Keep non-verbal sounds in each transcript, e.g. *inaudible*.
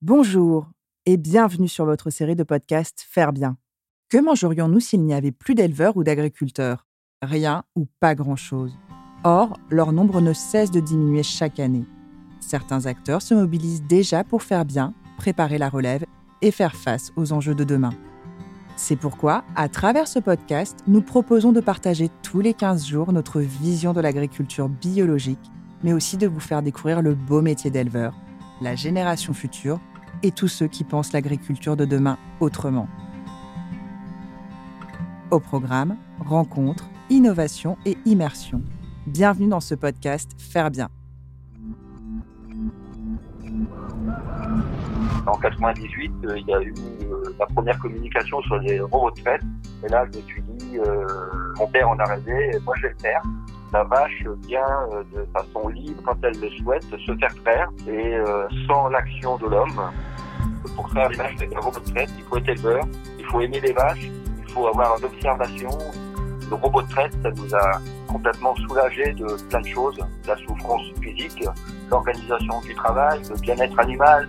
Bonjour et bienvenue sur votre série de podcasts Faire bien. Que mangerions-nous s'il n'y avait plus d'éleveurs ou d'agriculteurs? Rien ou pas grand-chose. Or, leur nombre ne cesse de diminuer chaque année. Certains acteurs se mobilisent déjà pour faire bien, préparer la relève et faire face aux enjeux de demain. C'est pourquoi, à travers ce podcast, nous proposons de partager tous les 15 jours notre vision de l'agriculture biologique, mais aussi de vous faire découvrir le beau métier d'éleveur, la génération future et tous ceux qui pensent l'agriculture de demain autrement. Au programme, rencontres, innovation et immersion. Bienvenue dans ce podcast Faire bien. En 98, euh, il y a eu euh, la première communication sur les fête. Et là, je me suis dit, euh, mon père en a rêvé, moi je vais le faire. La vache vient de façon libre quand elle le souhaite se faire traire et sans l'action de l'homme. Pour faire les avec un robot de traite, il faut être éleveur, il faut aimer les vaches, il faut avoir l'observation. Le robot de traite, ça nous a complètement soulagé de plein de choses, la souffrance physique, l'organisation du travail, le bien-être animal,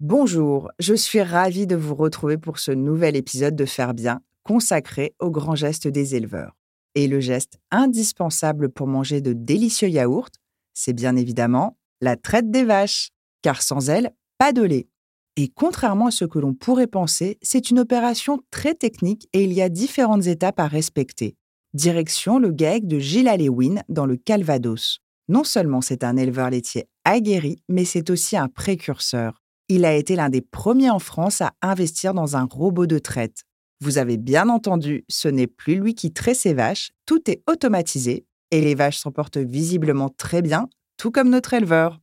Bonjour, je suis ravie de vous retrouver pour ce nouvel épisode de Faire bien, consacré au grand geste des éleveurs. Et le geste indispensable pour manger de délicieux yaourts, c'est bien évidemment la traite des vaches, car sans elle, pas de lait. Et contrairement à ce que l'on pourrait penser, c'est une opération très technique et il y a différentes étapes à respecter. Direction le GAEC de Gilles Alewin dans le Calvados. Non seulement c'est un éleveur laitier aguerri, mais c'est aussi un précurseur. Il a été l'un des premiers en France à investir dans un robot de traite. Vous avez bien entendu, ce n'est plus lui qui traite ses vaches, tout est automatisé et les vaches s'en portent visiblement très bien, tout comme notre éleveur.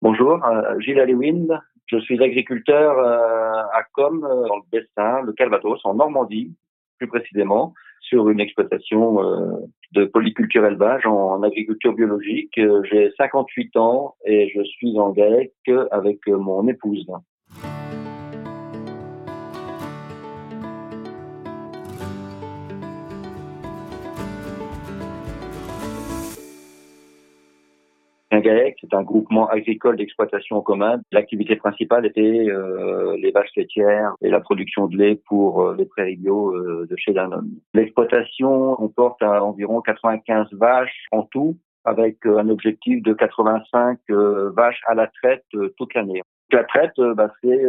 Bonjour, euh, Gilles Alewin. Je suis agriculteur euh, à Com, euh, dans le Bessin, le Calvados, en Normandie, plus précisément sur une exploitation euh, de polyculture élevage en agriculture biologique. Euh, j'ai 58 ans et je suis en GAEC avec mon épouse. GAEC, c'est un groupement agricole d'exploitation en commun. L'activité principale était euh, les vaches laitières et la production de lait pour euh, les prairies bio euh, de chez Danone. L'exploitation comporte environ 95 vaches en tout, avec un objectif de 85 vaches à la traite toute l'année. La traite, bah, c'est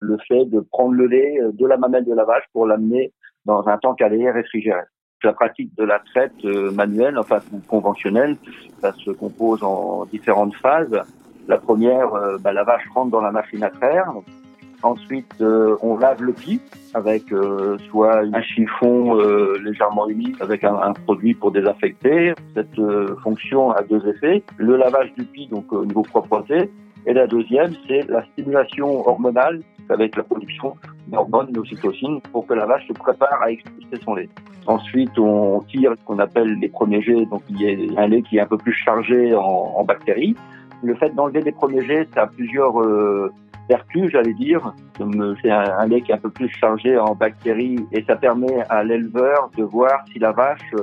le fait de prendre le lait de la mamelle de la vache pour l'amener dans un tank à lait réfrigéré. La pratique de la traite euh, manuelle, enfin conventionnelle, ça se compose en différentes phases. La première, euh, bah, la vache rentre dans la machine à traire. Ensuite, euh, on lave le pied avec soit un chiffon légèrement humide avec un, produit pour désinfecter. Cette fonction a deux effets. Le lavage du pied, donc au niveau propreté, et la deuxième, c'est la stimulation hormonale avec la production d'hormones d'ocytocine pour que la vache se prépare à expulser son lait. Ensuite, on tire ce qu'on appelle les premiers jets, donc il y a un lait qui est un peu plus chargé en, bactéries. Le fait d'enlever les premiers jets, ça a plusieurs euh, vertus, j'allais dire. C'est un, un, lait qui est un peu plus chargé en bactéries et ça permet à l'éleveur de voir si la vache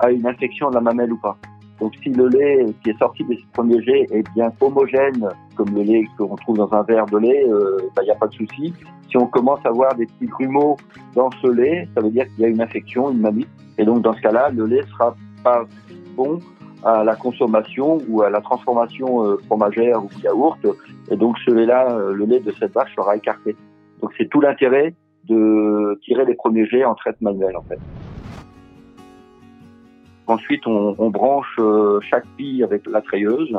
a une infection de la mamelle ou pas. Donc si le lait qui est sorti de ces premiers jets est bien homogène, comme le lait qu'on trouve dans un verre de lait, il euh, n'y bah, a pas de souci. Si on commence à voir des petits grumeaux dans ce lait, ça veut dire qu'il y a une infection, une mamie. Et donc dans ce cas-là, le lait sera pas bon à la consommation ou à la transformation euh, fromagère ou yaourt. Et donc ce lait-là, euh, le lait de cette vache sera écarté. Donc c'est tout l'intérêt de tirer les premiers jets en traite manuelle en fait. Ensuite, on, on branche euh, chaque pie avec la treilleuse.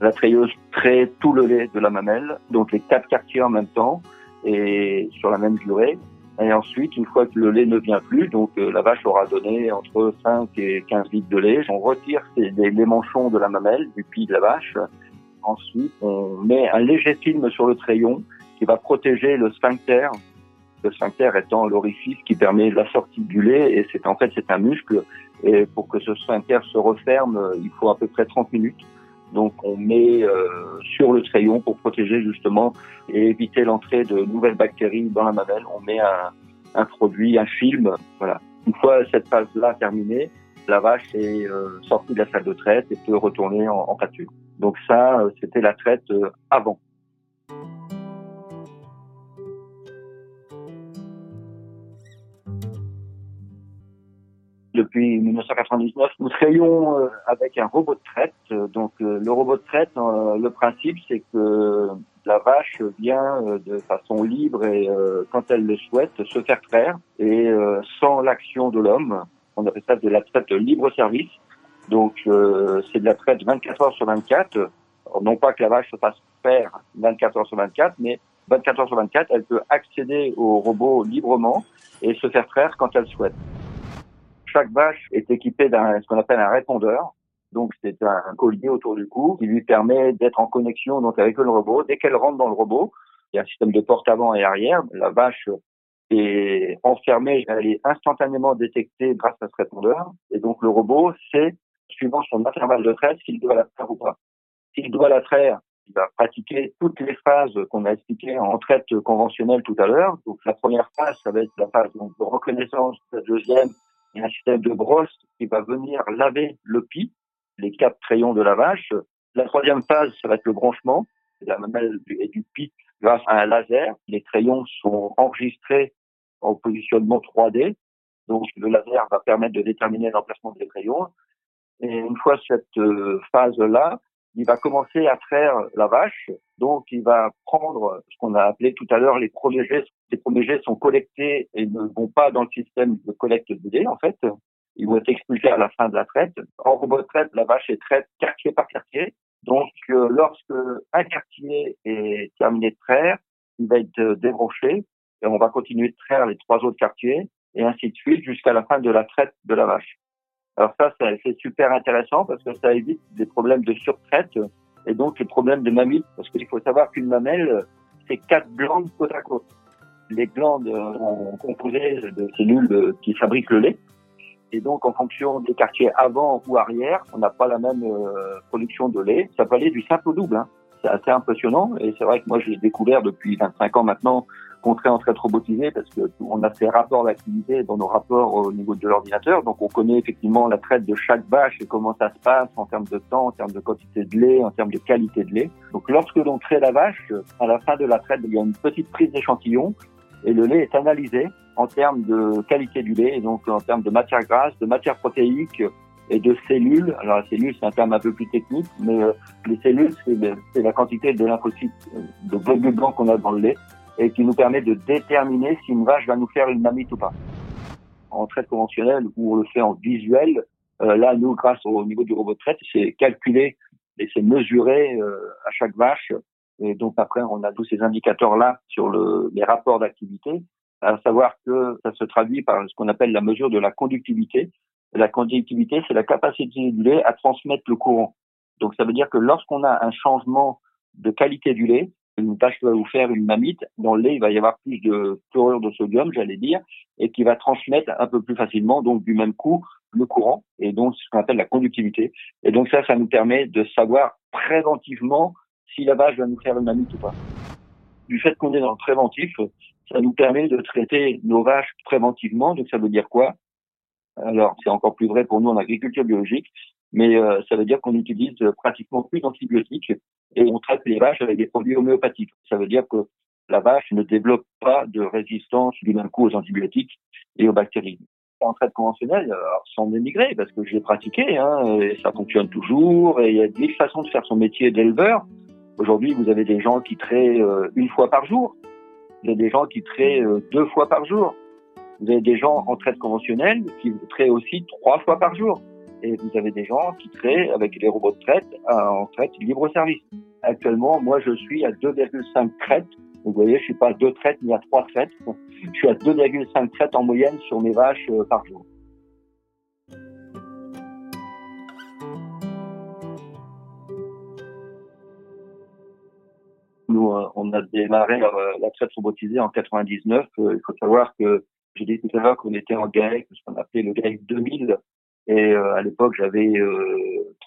La treilleuse traite tout le lait de la mamelle, donc les quatre quartiers en même temps et sur la même durée. Et ensuite, une fois que le lait ne vient plus, donc euh, la vache aura donné entre 5 et 15 litres de lait, on retire les, les manchons de la mamelle, du pied de la vache. Ensuite, on met un léger film sur le treillon qui va protéger le sphincter Le sphincter étant l'orifice qui permet la sortie du lait et c'est en fait c'est un muscle et pour que ce sphincter se referme, il faut à peu près 30 minutes. Donc on met euh, sur le crayon pour protéger justement et éviter l'entrée de nouvelles bactéries dans la mamelle. On met un, un produit, un film. Voilà. Une fois cette phase-là terminée, la vache est euh, sortie de la salle de traite et peut retourner en, en pâture. Donc ça, euh, c'était la traite avant. Depuis 1999, nous travaillons euh, avec un robot de traite. Donc euh, le robot de traite, euh, le principe c'est que la vache vient de façon libre et quand elle le souhaite se faire traire et sans l'action de l'homme. On appelle ça de la traite libre service. Donc c'est de la traite 24 heures sur 24. non pas que la vache se fasse faire 24 heures sur 24, mais 24 heures sur 24, elle peut accéder au robot librement et se faire traire quand elle souhaite. Chaque vache est équipée d'un ce qu'on appelle un répondeur. Donc c'est un collier autour du cou qui lui permet d'être en connexion donc avec le robot. Dès qu'elle rentre dans le robot, il y a un système de porte avant et arrière. La vache est enfermée, elle est instantanément détectée grâce à ce répondeur. Et donc le robot sait, suivant son intervalle de traite, s'il doit la traire ou pas. S'il doit la traire, il va pratiquer toutes les phases qu'on a expliquées en traite conventionnelle tout à l'heure. Donc la première phase, ça va être la phase de reconnaissance. La deuxième, il y a un système de brosse qui va venir laver le pis, les quatre crayons de lavage. La troisième phase, ça va être le branchement, la mamelle et du pis grâce à un laser. Les crayons sont enregistrés en positionnement 3D. Donc le laser va permettre de déterminer l'emplacement des crayons. Et une fois cette euh, phase-là, il va commencer à traire la vache. Donc, il va prendre ce qu'on a appelé tout à l'heure les premiers jets. Les premiers jets sont collectés et ne vont pas dans le système de collecte de lait, en fait. Ils vont être expulsés à la fin de la traite. En robot traite, la vache est traite quartier par quartier. Donc, euh, lorsque un quartier est terminé de traire, il va être débranché et on va continuer de traire les trois autres quartiers et ainsi de suite jusqu'à la fin de la traite de la vache. Alors ça, c'est super intéressant parce que ça évite des problèmes de surtraite et donc les problèmes de mamie. Parce qu'il faut savoir qu'une mamelle, c'est quatre glandes côte à côte. Les glandes sont composées de cellules qui fabriquent le lait. Et donc, en fonction des quartiers avant ou arrière, on n'a pas la même euh, production de lait. Ça peut aller du simple au double. Hein. C'est assez impressionnant. Et c'est vrai que moi, je l'ai découvert depuis 25 ans maintenant qu'on traite en traite robotisée parce que on a ces rapports d'activité dans nos rapports au niveau de l'ordinateur. Donc on connaît effectivement la traite de chaque vache et comment ça se passe en termes de temps, en termes de quantité de lait, en termes de qualité de lait. Donc lorsque l'on traite la vache, à la fin de la traite, il y a une petite prise d'échantillon et le lait est analysé en termes de qualité du lait et donc en termes de matière grasse, de matière protéique et de cellules. Alors la cellule, c'est un terme un peu plus technique, mais euh, les cellules, c'est la quantité de lymphocytes, euh, de globules blancs qu'on a dans le lait et qui nous permet de déterminer si une vache va nous faire une mamite ou pas. En traite conventionnelle, où on le fait en visuel, euh, là, nous, grâce au niveau du robot de traite, c'est calculé et c'est mesuré euh, à chaque vache. Et donc après, on a tous ces indicateurs-là sur le, les rapports d'activité, à savoir que ça se traduit par ce qu'on appelle la mesure de la conductivité. La conductivité, c'est la capacité du lait à transmettre le courant. Donc ça veut dire que lorsqu'on a un changement de qualité du lait, une vache va vous faire une mamite, dans le lait, il va y avoir plus de chlorure de sodium, j'allais dire, et qui va transmettre un peu plus facilement, donc du même coup, le courant, et donc ce qu'on appelle la conductivité. Et donc ça, ça nous permet de savoir préventivement si la vache va nous faire une mamite ou pas. Du fait qu'on est dans le préventif, ça nous permet de traiter nos vaches préventivement, donc ça veut dire quoi? Alors, c'est encore plus vrai pour nous en agriculture biologique, mais euh, ça veut dire qu'on utilise pratiquement plus d'antibiotiques et on traite les vaches avec des produits homéopathiques. Ça veut dire que la vache ne développe pas de résistance du même coup aux antibiotiques et aux bactéries. En traite conventionnelle, sans dénigrer, parce que j'ai pratiqué, hein, et ça fonctionne toujours, et il y a des façons de faire son métier d'éleveur. Aujourd'hui, vous avez des gens qui traitent euh, une fois par jour, vous avez des gens qui traitent euh, deux fois par jour, vous avez des gens en traite conventionnelle qui traitent aussi trois fois par jour et vous avez des gens qui traitent avec les robots de traite en traite libre service. Actuellement, moi, je suis à 2,5 traites. Vous voyez, je suis pas à 2 traites ni à 3 traites. Je suis à 2,5 traites en moyenne sur mes vaches euh, par jour. nous, on a démarré la traite robotisée en 99. Il faut savoir que j'ai dit tout à l'heure qu'on était en GAEC, ce qu'on appelait le GAEC 2000. Et à l'époque, j'avais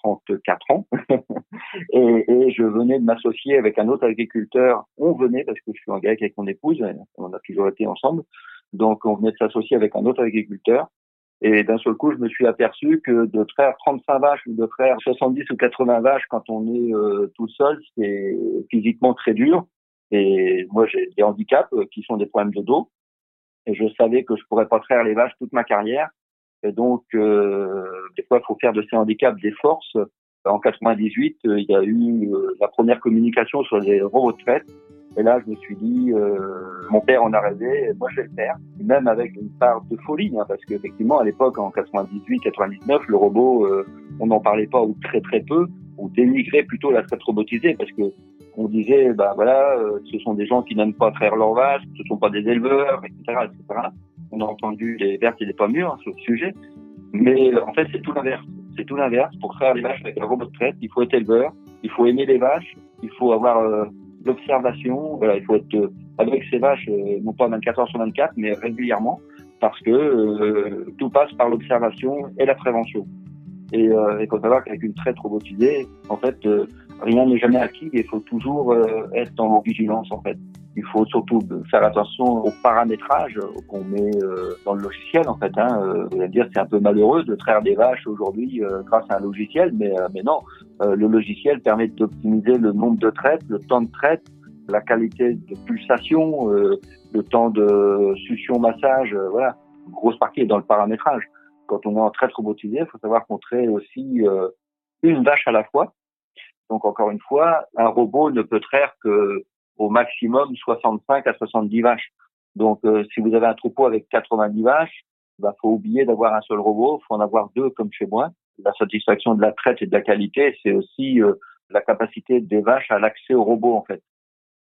34 ans. *laughs* et, et, je venais de m'associer avec un autre agriculteur. On venait, parce que je suis en GAEC avec mon épouse, on a toujours été ensemble. Donc, on venait de s'associer avec un autre agriculteur. Et d'un seul coup, je me suis aperçu que de traire 35 vaches ou de traire 70 ou 80 vaches quand on est euh, tout seul, c'est physiquement très dur. Et moi, j'ai des handicaps euh, qui sont des problèmes de dos. Et je savais que je pourrais pas traire les vaches toute ma carrière. Et donc, euh, des fois, il faut faire de ces handicaps des forces. En 98, il y a eu la première communication sur les traite. Et là, je me suis dit, euh, mon père en a rêvé, moi je vais le faire. même avec une part de folie, hein, parce qu'effectivement, à l'époque, en 98, 99, le robot, euh, on n'en parlait pas ou très très peu, ou dénigrait plutôt la traite robotisée, parce que on disait, bah voilà, euh, ce sont des gens qui n'aiment pas faire leur vache, ce sont pas des éleveurs, etc., etc. On a entendu les vertes et les pas mûres hein, sur le sujet, mais en fait, c'est tout l'inverse. C'est tout l'inverse. Pour faire les vaches avec un robot de traite, il faut être éleveur, il faut aimer les vaches, il faut avoir l'observation. Voilà, il faut être euh, avec ses vaches, euh, non pas 24 heures sur 24, mais régulièrement, parce que euh, tout passe par l'observation et la prévention. Et euh, il faut savoir qu'avec une traite robotisée, en fait, rien n'est jamais acquis. Il faut toujours être en vigilance, en fait. Il faut surtout faire attention au paramétrage qu'on met dans le logiciel, en fait. Hein. Allez dire, c'est un peu malheureux de traire des vaches aujourd'hui grâce à un logiciel, mais, mais non. Euh, le logiciel permet d'optimiser le nombre de traites, le temps de traite, la qualité de pulsation, euh, le temps de succion-massage. Euh, voilà, une grosse partie est dans le paramétrage. Quand on est en traite robotisée, il faut savoir qu'on traite aussi une vache à la fois. Donc encore une fois, un robot ne peut traire que au maximum 65 à 70 vaches. Donc si vous avez un troupeau avec 90 vaches, bah faut oublier d'avoir un seul robot, faut en avoir deux comme chez moi la satisfaction de la traite et de la qualité, c'est aussi euh, la capacité des vaches à l'accès aux robots en fait.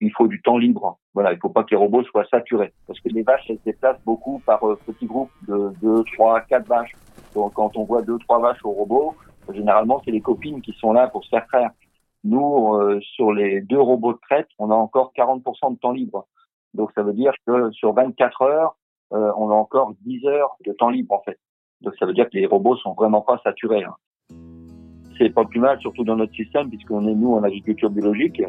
Il faut du temps libre. Voilà, il faut pas que les robots soient saturés parce que les vaches elles se déplacent beaucoup par euh, petits groupes de deux, trois, quatre vaches. Donc quand on voit deux, trois vaches au robot, généralement c'est les copines qui sont là pour se faire traire. Nous, euh, sur les deux robots de traite, on a encore 40% de temps libre. Donc ça veut dire que sur 24 heures, on a encore 10 heures de temps libre en fait. Donc ça veut dire que les robots sont vraiment pas saturés. Hein. C'est pas plus mal, surtout dans notre système, puisqu'on est nous en agriculture biologique.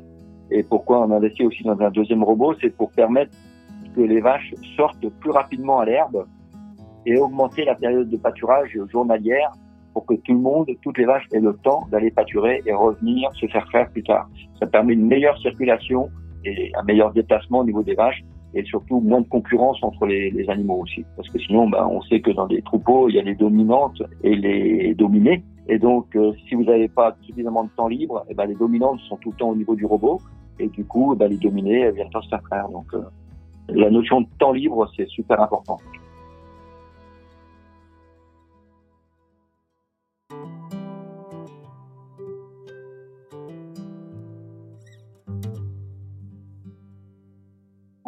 Et pourquoi on investit aussi dans un deuxième robot, c'est pour permettre que les vaches sortent plus rapidement à l'herbe et augmenter la période de pâturage journalière pour que tout le monde, toutes les vaches aient le temps d'aller pâturer et revenir se faire faire plus tard. Ça permet une meilleure circulation et un meilleur déplacement au niveau des vaches et surtout moins de concurrence entre les, animaux aussi. Parce que sinon, ben, on sait que dans des troupeaux, il y a les dominantes et les dominées. Et donc, euh, si vous n'avez pas suffisamment de temps libre, eh ben, les dominantes sont tout le temps au niveau du robot. Et du coup, eh ben, les dominées viennent pas se faire faire. Donc, euh, la notion de temps libre, c'est super important.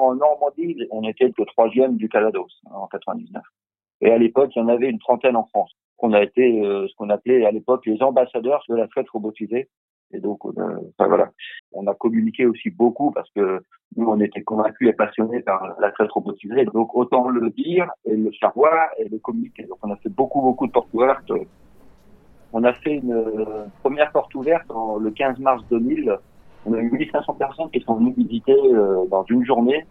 En Normandie, on était le troisième du Calados hein, en 99. Et à l'époque, il y en avait une trentaine en France. On a été euh, ce qu'on appelait à l'époque les ambassadeurs de la traite robotisée. Et donc, on a, voilà, on a communiqué aussi beaucoup parce que nous, on était convaincus et passionnés par la traite robotisée. Donc, autant le dire et le savoir et le communiquer. Donc, on a fait beaucoup, beaucoup de portes ouvertes. On a fait une euh, première porte ouverte le 15 mars 2000 on a eu 1500 personnes qui sont venues visiter euh, dans une journée.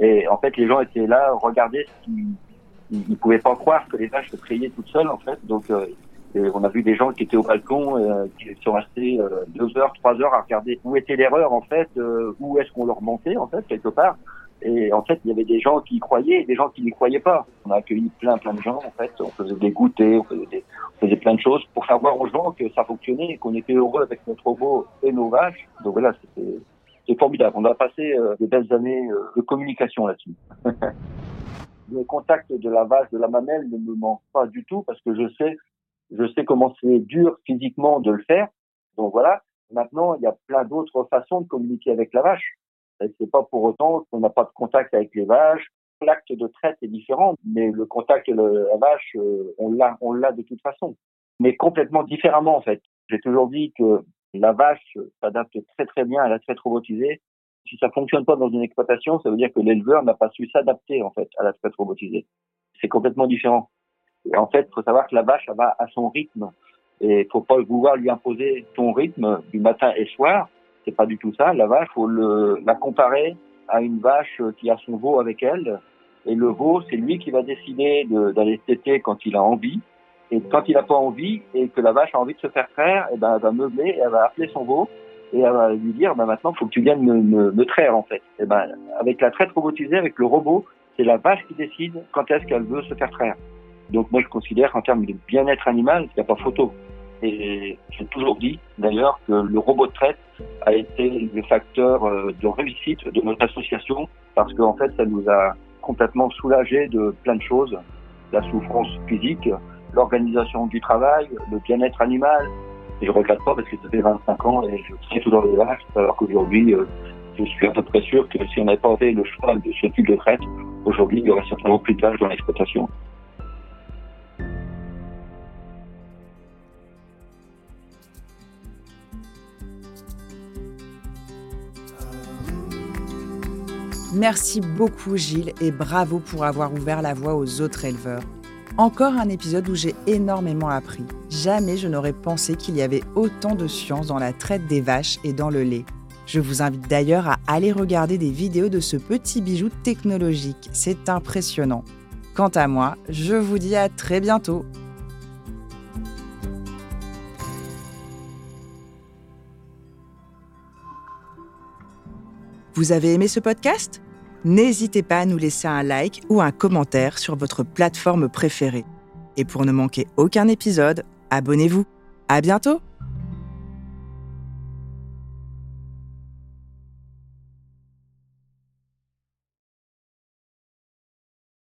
Et en fait, les gens étaient là, regardaient ce qu'ils ils, pouvaient pas croire que les vaches se trayaient toutes seules, en fait. Donc, euh, on a vu des gens qui étaient au balcon, euh, qui sont restés deux heures, trois heures à regarder où était l'erreur, en fait, où est-ce qu'on leur montait, en fait, quelque part. Et en fait, il y avait des gens qui y croyaient et des gens qui n'y croyaient pas. On a accueilli plein, plein de gens, en fait. On faisait des goûters, on faisait, plein de choses pour faire voir aux gens que ça fonctionnait et qu'on était heureux avec notre robot et nos vaches. Donc voilà, c'était formidable. On a passé euh, des belles années euh, de communication là-dessus. *laughs* le contact de la vache, de la mamelle ne me manque pas du tout parce que je sais, je sais comment c'est dur physiquement de le faire. Donc voilà. Maintenant, il y a plein d'autres façons de communiquer avec la vache. C'est pas pour autant qu'on n'a pas de contact avec les vaches. L'acte de traite est différent, mais le contact avec la vache, euh, on l'a, on l'a de toute façon, mais complètement différemment en fait. J'ai toujours dit que la vache s'adapte très très bien à la traite robotisée Si ça fonctionne pas dans une exploitation, ça veut dire que l'éleveur n'a pas su s'adapter en fait à la traite robotisée. C'est complètement différent. En fait, il faut savoir que la vache elle va à son rythme et il faut pas vouloir lui imposer ton rythme du matin et soir. C'est pas du tout ça. La vache, faut la comparer à une vache qui a son veau avec elle. Et le veau, c'est lui qui va décider d'aller téter quand il a envie. Et quand il n'a pas envie et que la vache a envie de se faire traire, et eh ben, elle va meubler, et elle va appeler son veau et elle va lui dire, ben, maintenant, il faut que tu viennes me, me, me traire, en fait. Et eh ben, avec la traite robotisée, avec le robot, c'est la vache qui décide quand est-ce qu'elle veut se faire traire. Donc moi, je considère qu'en termes de bien-être animal, il n'y a pas photo. Et j'ai toujours dit, d'ailleurs, que le robot de traite a été le facteur euh, de réussite de notre association parce qu'en fait, ça nous a complètement soulagé de plein de choses. La souffrance physique, l'organisation du travail, le bien-être animal. Et je regrette pas parce que ça fait 25 ans et je suis toujours les vaches, alors qu'aujourd'hui, euh, je suis à peu près sûr que si on n'avait pas fait le choix de ce type de traite, aujourd'hui, il y aurait certainement plus de vaches dans l'exploitation. Merci beaucoup Gilles et bravo pour avoir ouvert la voie aux autres éleveurs. Encore un épisode où j'ai énormément appris. Jamais je n'aurais pensé qu'il y avait autant de science dans la traite des vaches et dans le lait. Je vous invite d'ailleurs à aller regarder des vidéos de ce petit bijou technologique. C'est impressionnant. Quant à moi, je vous dis à très bientôt. Vous avez aimé ce podcast? N'hésitez pas à nous laisser un like ou un commentaire sur votre plateforme préférée. Et pour ne manquer aucun épisode, abonnez-vous. À bientôt!